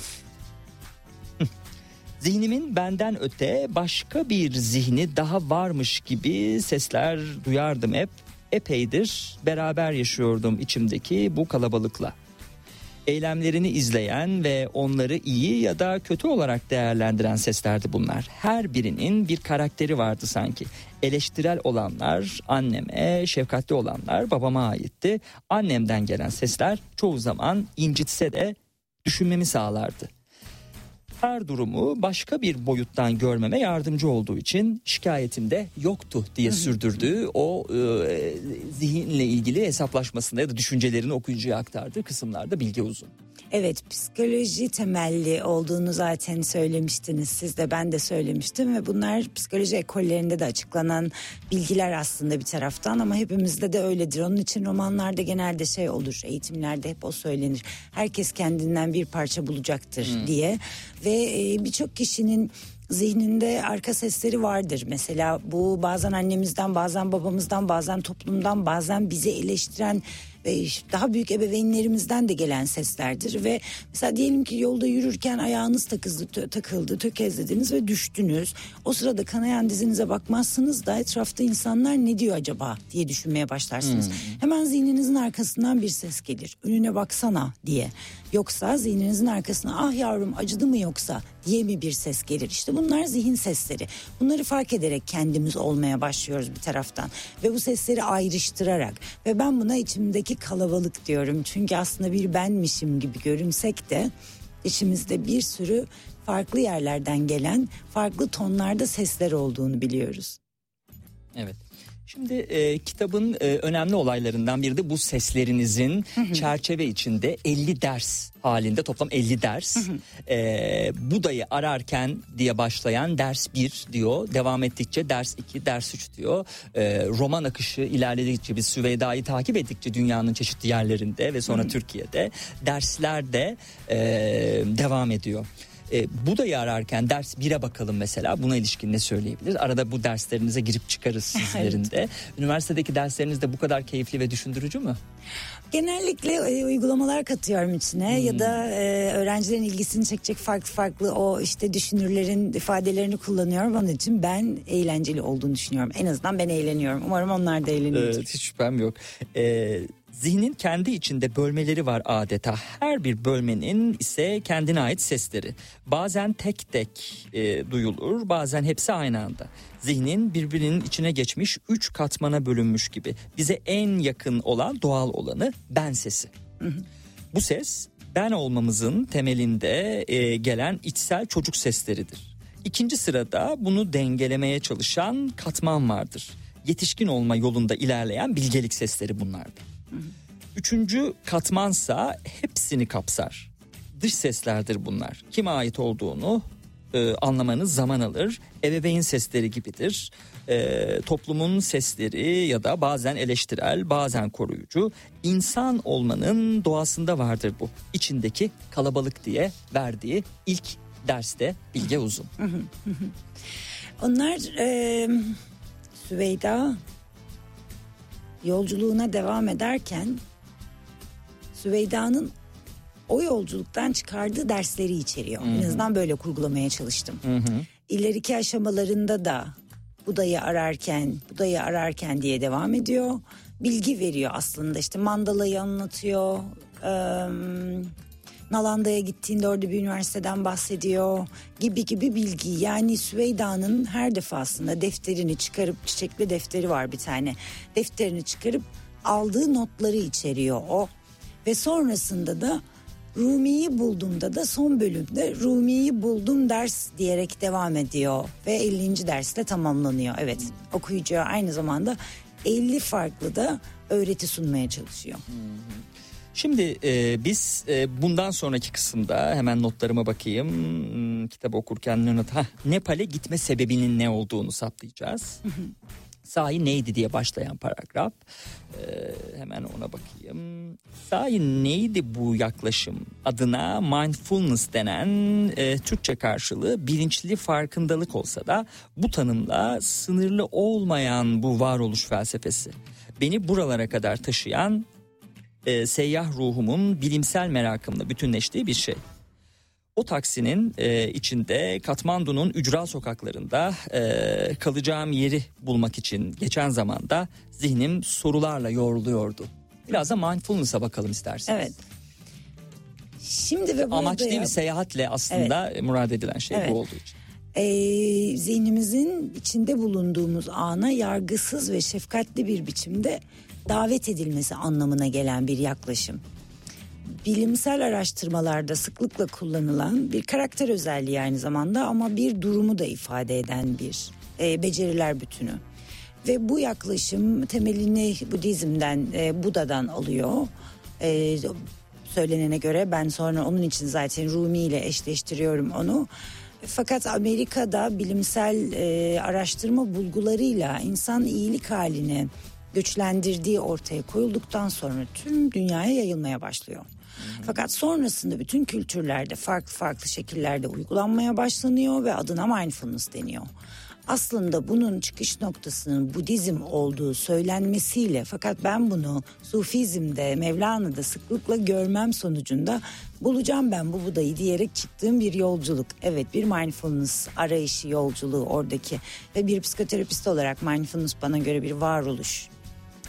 Zihnimin benden öte başka bir zihni daha varmış gibi sesler duyardım hep. Epeydir beraber yaşıyordum içimdeki bu kalabalıkla. Eylemlerini izleyen ve onları iyi ya da kötü olarak değerlendiren seslerdi bunlar. Her birinin bir karakteri vardı sanki. Eleştirel olanlar anneme, şefkatli olanlar babama aitti. Annemden gelen sesler çoğu zaman incitse de düşünmemi sağlardı her durumu başka bir boyuttan görmeme yardımcı olduğu için şikayetimde yoktu diye sürdürdüğü o e, zihinle ilgili hesaplaşmasında ya da düşüncelerini okuyucuya aktardığı kısımlarda bilgi uzun. Evet psikoloji temelli olduğunu zaten söylemiştiniz siz de ben de söylemiştim ve bunlar psikoloji ekollerinde de açıklanan bilgiler aslında bir taraftan ama hepimizde de öyledir. Onun için romanlarda genelde şey olur eğitimlerde hep o söylenir. Herkes kendinden bir parça bulacaktır diye ve e, birçok kişinin zihninde arka sesleri vardır. Mesela bu bazen annemizden, bazen babamızdan, bazen toplumdan, bazen bizi eleştiren daha büyük ebeveynlerimizden de gelen seslerdir ve mesela diyelim ki yolda yürürken ayağınız takıldı, takıldı tökezlediniz ve düştünüz. O sırada kanayan dizinize bakmazsınız da etrafta insanlar ne diyor acaba diye düşünmeye başlarsınız. Hemen zihninizin arkasından bir ses gelir. Önüne baksana diye. Yoksa zihninizin arkasına ah yavrum acıdı mı yoksa diye mi bir ses gelir? İşte bunlar zihin sesleri. Bunları fark ederek kendimiz olmaya başlıyoruz bir taraftan. Ve bu sesleri ayrıştırarak ve ben buna içimdeki kalabalık diyorum. Çünkü aslında bir benmişim gibi görünsek de içimizde bir sürü farklı yerlerden gelen farklı tonlarda sesler olduğunu biliyoruz. Evet. Şimdi e, kitabın e, önemli olaylarından biri de bu seslerinizin çerçeve içinde 50 ders halinde toplam 50 ders. E, Buda'yı ararken diye başlayan ders 1 diyor. Devam ettikçe ders 2, ders 3 diyor. E, roman akışı ilerledikçe biz Süveyda'yı takip ettikçe dünyanın çeşitli yerlerinde ve sonra Türkiye'de dersler de e, devam ediyor. E, Buda'yı ararken ders 1'e bakalım mesela buna ilişkin ne söyleyebiliriz? Arada bu derslerinize girip çıkarız sizlerin de. Üniversitedeki dersleriniz de bu kadar keyifli ve düşündürücü mü? Genellikle e, uygulamalar katıyorum içine ya da e, öğrencilerin ilgisini çekecek farklı farklı o işte düşünürlerin ifadelerini kullanıyorum. Onun için ben eğlenceli olduğunu düşünüyorum. En azından ben eğleniyorum. Umarım onlar da eğlenecek. Evet, hiç şüphem yok. Ee, zihnin kendi içinde bölmeleri var adeta. Her bir bölmenin ise kendine ait sesleri. Bazen tek tek e, duyulur, bazen hepsi aynı anda. Zihnin birbirinin içine geçmiş üç katmana bölünmüş gibi. Bize en yakın olan doğal olanı ben sesi. Bu ses ben olmamızın temelinde e, gelen içsel çocuk sesleridir. İkinci sırada bunu dengelemeye çalışan katman vardır. Yetişkin olma yolunda ilerleyen bilgelik sesleri bunlardır. Üçüncü katmansa hepsini kapsar. Dış seslerdir bunlar. Kime ait olduğunu e, anlamanız zaman alır. Ebeveyn sesleri gibidir. E, toplumun sesleri ya da bazen eleştirel, bazen koruyucu. İnsan olmanın doğasında vardır bu. İçindeki kalabalık diye verdiği ilk derste Bilge Uzun. Onlar e, Süveyda yolculuğuna devam ederken Süveyda'nın o yolculuktan çıkardığı dersleri içeriyor. En azından böyle kurgulamaya çalıştım. İleriki aşamalarında da Buda'yı ararken, Buda'yı ararken diye devam ediyor. Bilgi veriyor aslında işte Mandala'yı anlatıyor. Eee Nalanda'ya gittiğinde orada bir üniversiteden bahsediyor gibi gibi bilgi. Yani Süveyda'nın her defasında defterini çıkarıp çiçekli defteri var bir tane. Defterini çıkarıp aldığı notları içeriyor o. Ve sonrasında da Rumi'yi bulduğumda da son bölümde Rumi'yi buldum ders diyerek devam ediyor. Ve 50. derste tamamlanıyor. Evet okuyucuya aynı zamanda 50 farklı da öğreti sunmaya çalışıyor. Şimdi e, biz e, bundan sonraki kısımda hemen notlarıma bakayım. Hmm, Kitap okurken ne not? Hah, Nepal'e gitme sebebinin ne olduğunu saptayacağız. Sahi neydi diye başlayan paragraf. E, hemen ona bakayım. Sahi neydi bu yaklaşım? Adına mindfulness denen e, Türkçe karşılığı bilinçli farkındalık olsa da bu tanımla sınırlı olmayan bu varoluş felsefesi. Beni buralara kadar taşıyan e, seyyah ruhumun bilimsel merakımla bütünleştiği bir şey. O taksinin e, içinde Katmandu'nun ücra sokaklarında e, kalacağım yeri bulmak için geçen zamanda zihnim sorularla yoruluyordu. Biraz da mindfulness'a bakalım isterseniz. Evet. Şimdi ve Amaç değil mi? Seyahatle aslında murad edilen şey Evet. bu olduğu için. Ee, zihnimizin içinde bulunduğumuz ana yargısız ve şefkatli bir biçimde davet edilmesi anlamına gelen bir yaklaşım. Bilimsel araştırmalarda sıklıkla kullanılan bir karakter özelliği aynı zamanda ama bir durumu da ifade eden bir e, beceriler bütünü. Ve bu yaklaşım temelini Budizm'den, e, Buda'dan alıyor. E, söylenene göre ben sonra onun için zaten Rumi ile eşleştiriyorum onu. Fakat Amerika'da bilimsel e, araştırma bulgularıyla insan iyilik halini güçlendirdiği ortaya koyulduktan sonra tüm dünyaya yayılmaya başlıyor. Fakat sonrasında bütün kültürlerde farklı farklı şekillerde uygulanmaya başlanıyor ve adına mindfulness deniyor. Aslında bunun çıkış noktasının Budizm olduğu söylenmesiyle fakat ben bunu Sufizm'de, Mevlana'da sıklıkla görmem sonucunda bulacağım ben bu Buda'yı diyerek çıktığım bir yolculuk. Evet bir mindfulness arayışı yolculuğu oradaki ve bir psikoterapist olarak mindfulness bana göre bir varoluş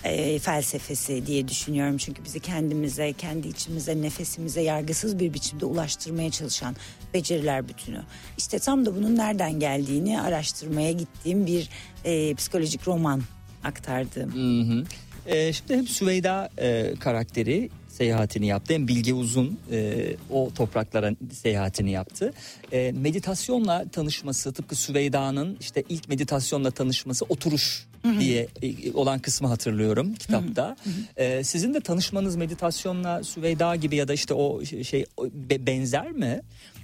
e, felsefesi diye düşünüyorum. Çünkü bizi kendimize, kendi içimize, nefesimize yargısız bir biçimde ulaştırmaya çalışan beceriler bütünü. İşte tam da bunun nereden geldiğini araştırmaya gittiğim bir e, psikolojik roman aktardığım. Ee, şimdi hem Süveyda e, karakteri seyahatini yaptı. Hem Bilge Uzun e, o topraklara seyahatini yaptı. E, meditasyonla tanışması tıpkı Süveyda'nın işte ilk meditasyonla tanışması oturuş diye e, olan kısmı hatırlıyorum kitapta. E, sizin de tanışmanız meditasyonla Süveyda gibi ya da işte o şey o be- benzer mi?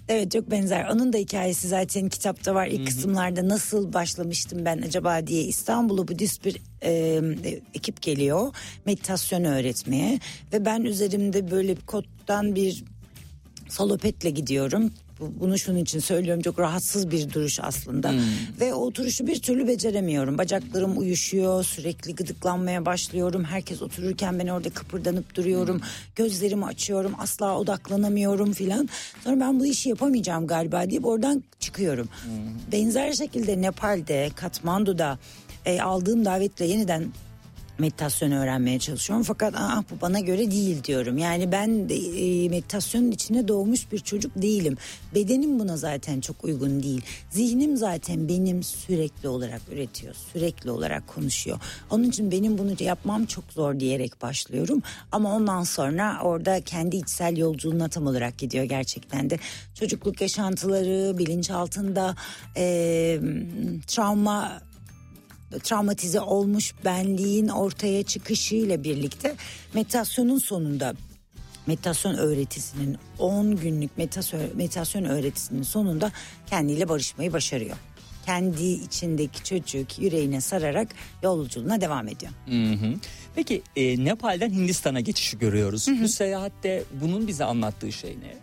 Evet çok benzer. Onun da hikayesi zaten kitapta var. İlk kısımlarda nasıl başlamıştım ben acaba diye İstanbul'a Budist bir e, e, ekip geliyor. Meditasyon öğretmeye. Ve ben üzerimde böyle bir kottan bir salopetle gidiyorum. Bu- Bunu şunun için söylüyorum çok rahatsız bir duruş aslında. Ve o oturuşu bir türlü beceremiyorum. Bacaklarım uyuşuyor sürekli gıdıklanmaya başlıyorum. Herkes otururken ben orada kıpırdanıp duruyorum. Gözlerimi açıyorum asla odaklanamıyorum filan. Sonra ben bu işi yapamayacağım galiba deyip oradan çıkıyorum. Benzer şekilde Nepal'de Katmandu'da e, aldığım davetle yeniden meditasyon öğrenmeye çalışıyorum fakat Aa, bu bana göre değil diyorum. Yani ben de, e, meditasyonun içine doğmuş bir çocuk değilim. Bedenim buna zaten çok uygun değil. Zihnim zaten benim sürekli olarak üretiyor. Sürekli olarak konuşuyor. Onun için benim bunu yapmam çok zor diyerek başlıyorum. Ama ondan sonra orada kendi içsel yolculuğuna tam olarak gidiyor gerçekten de. Çocukluk yaşantıları, bilinçaltında e, travma travmatize olmuş benliğin ortaya çıkışıyla birlikte meditasyonun sonunda meditasyon öğretisinin 10 günlük meditasyon, öğretisinin sonunda kendiyle barışmayı başarıyor. Kendi içindeki çocuk yüreğine sararak yolculuğuna devam ediyor. Hı hı. Peki e, Nepal'den Hindistan'a geçişi görüyoruz. Bu seyahatte bunun bize anlattığı şey ne?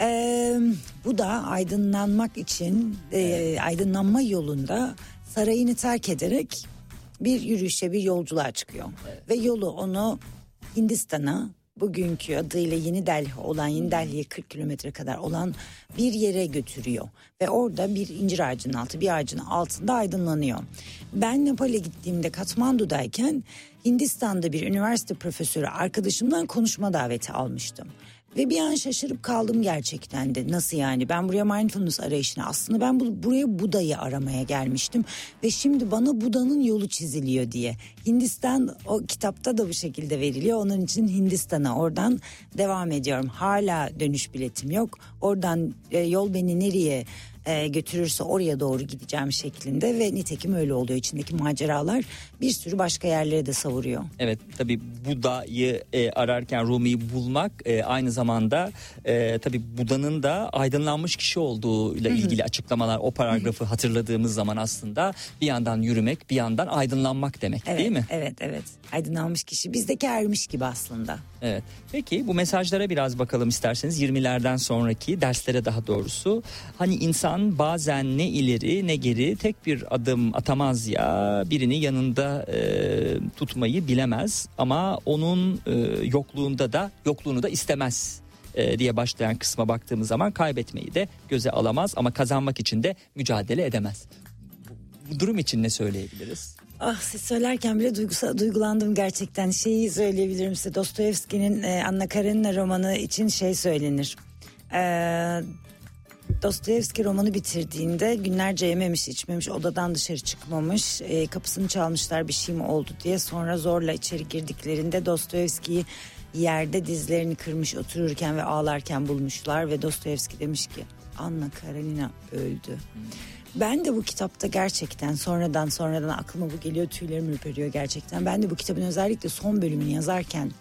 Ee, bu da aydınlanmak için e, aydınlanma yolunda sarayını terk ederek bir yürüyüşe bir yolculuğa çıkıyor. Ve yolu onu Hindistan'a bugünkü adıyla Yeni Delhi olan Yeni Delhi'ye 40 kilometre kadar olan bir yere götürüyor. Ve orada bir incir ağacının altı bir ağacın altında aydınlanıyor. Ben Nepal'e gittiğimde Katmandu'dayken Hindistan'da bir üniversite profesörü arkadaşımdan konuşma daveti almıştım. Ve bir an şaşırıp kaldım gerçekten de. Nasıl yani? Ben buraya mindfulness arayışına aslında ben bu, buraya Buda'yı aramaya gelmiştim. Ve şimdi bana Buda'nın yolu çiziliyor diye. Hindistan o kitapta da bu şekilde veriliyor. Onun için Hindistan'a oradan devam ediyorum. Hala dönüş biletim yok. Oradan e, yol beni nereye e, götürürse oraya doğru gideceğim şeklinde. Ve nitekim öyle oluyor. İçindeki maceralar bir sürü başka yerlere de savuruyor. Evet tabi Buda'yı e, ararken Rumi'yi bulmak e, aynı zamanda e, tabi Buda'nın da aydınlanmış kişi olduğuyla ilgili açıklamalar o paragrafı hatırladığımız zaman aslında bir yandan yürümek bir yandan aydınlanmak demek Evet, değil mi? Evet, evet. Aydınlanmış kişi bizdeki ermiş gibi aslında. Evet. Peki bu mesajlara biraz bakalım isterseniz 20'lerden sonraki derslere daha doğrusu. Hani insan bazen ne ileri ne geri tek bir adım atamaz ya birini yanında e, tutmayı bilemez ama onun e, yokluğunda da yokluğunu da istemez e, diye başlayan kısma baktığımız zaman kaybetmeyi de göze alamaz ama kazanmak için de mücadele edemez. Bu, durum için ne söyleyebiliriz? Ah siz söylerken bile duygusa, duygulandım gerçekten. Şeyi söyleyebilirim size. Dostoyevski'nin e, Anna Karenina romanı için şey söylenir. Ee, Dostoyevski romanı bitirdiğinde günlerce yememiş içmemiş odadan dışarı çıkmamış e, kapısını çalmışlar bir şey mi oldu diye sonra zorla içeri girdiklerinde Dostoyevski'yi yerde dizlerini kırmış otururken ve ağlarken bulmuşlar ve Dostoyevski demiş ki Anna Karenina öldü. Ben de bu kitapta gerçekten sonradan sonradan aklıma bu geliyor tüylerim ürperiyor gerçekten. Ben de bu kitabın özellikle son bölümünü yazarken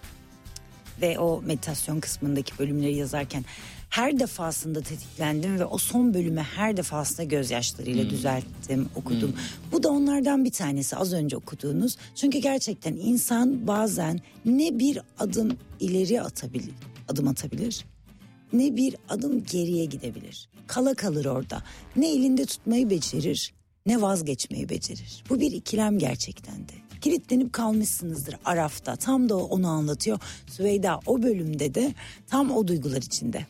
ve o meditasyon kısmındaki bölümleri yazarken her defasında tetiklendim ve o son bölümü her defasında gözyaşlarıyla düzelttim, okudum. Bu da onlardan bir tanesi az önce okuduğunuz. Çünkü gerçekten insan bazen ne bir adım ileri atabilir, adım atabilir ne bir adım geriye gidebilir. Kala kalır orada. Ne elinde tutmayı becerir ne vazgeçmeyi becerir. Bu bir ikilem gerçekten de. Kilitlenip kalmışsınızdır Araf'ta. Tam da onu anlatıyor. Süveyda o bölümde de tam o duygular içinde.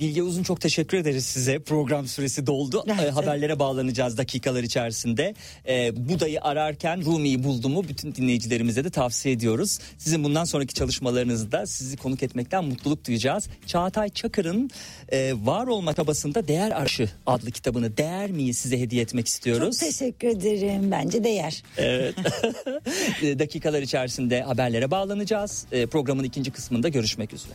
Bilge Uzun çok teşekkür ederiz size. Program süresi doldu. e, haberlere bağlanacağız dakikalar içerisinde. E, Buda'yı ararken Rumi'yi buldu mu bütün dinleyicilerimize de tavsiye ediyoruz. Sizin bundan sonraki çalışmalarınızda sizi konuk etmekten mutluluk duyacağız. Çağatay Çakır'ın e, Var Olma Tabasında Değer Arşı adlı kitabını Değer miyi size hediye etmek istiyoruz. Çok teşekkür ederim. Bence değer. Evet. Ee, dakikalar içerisinde haberlere bağlanacağız. E, programın ikinci kısmında görüşmek üzere.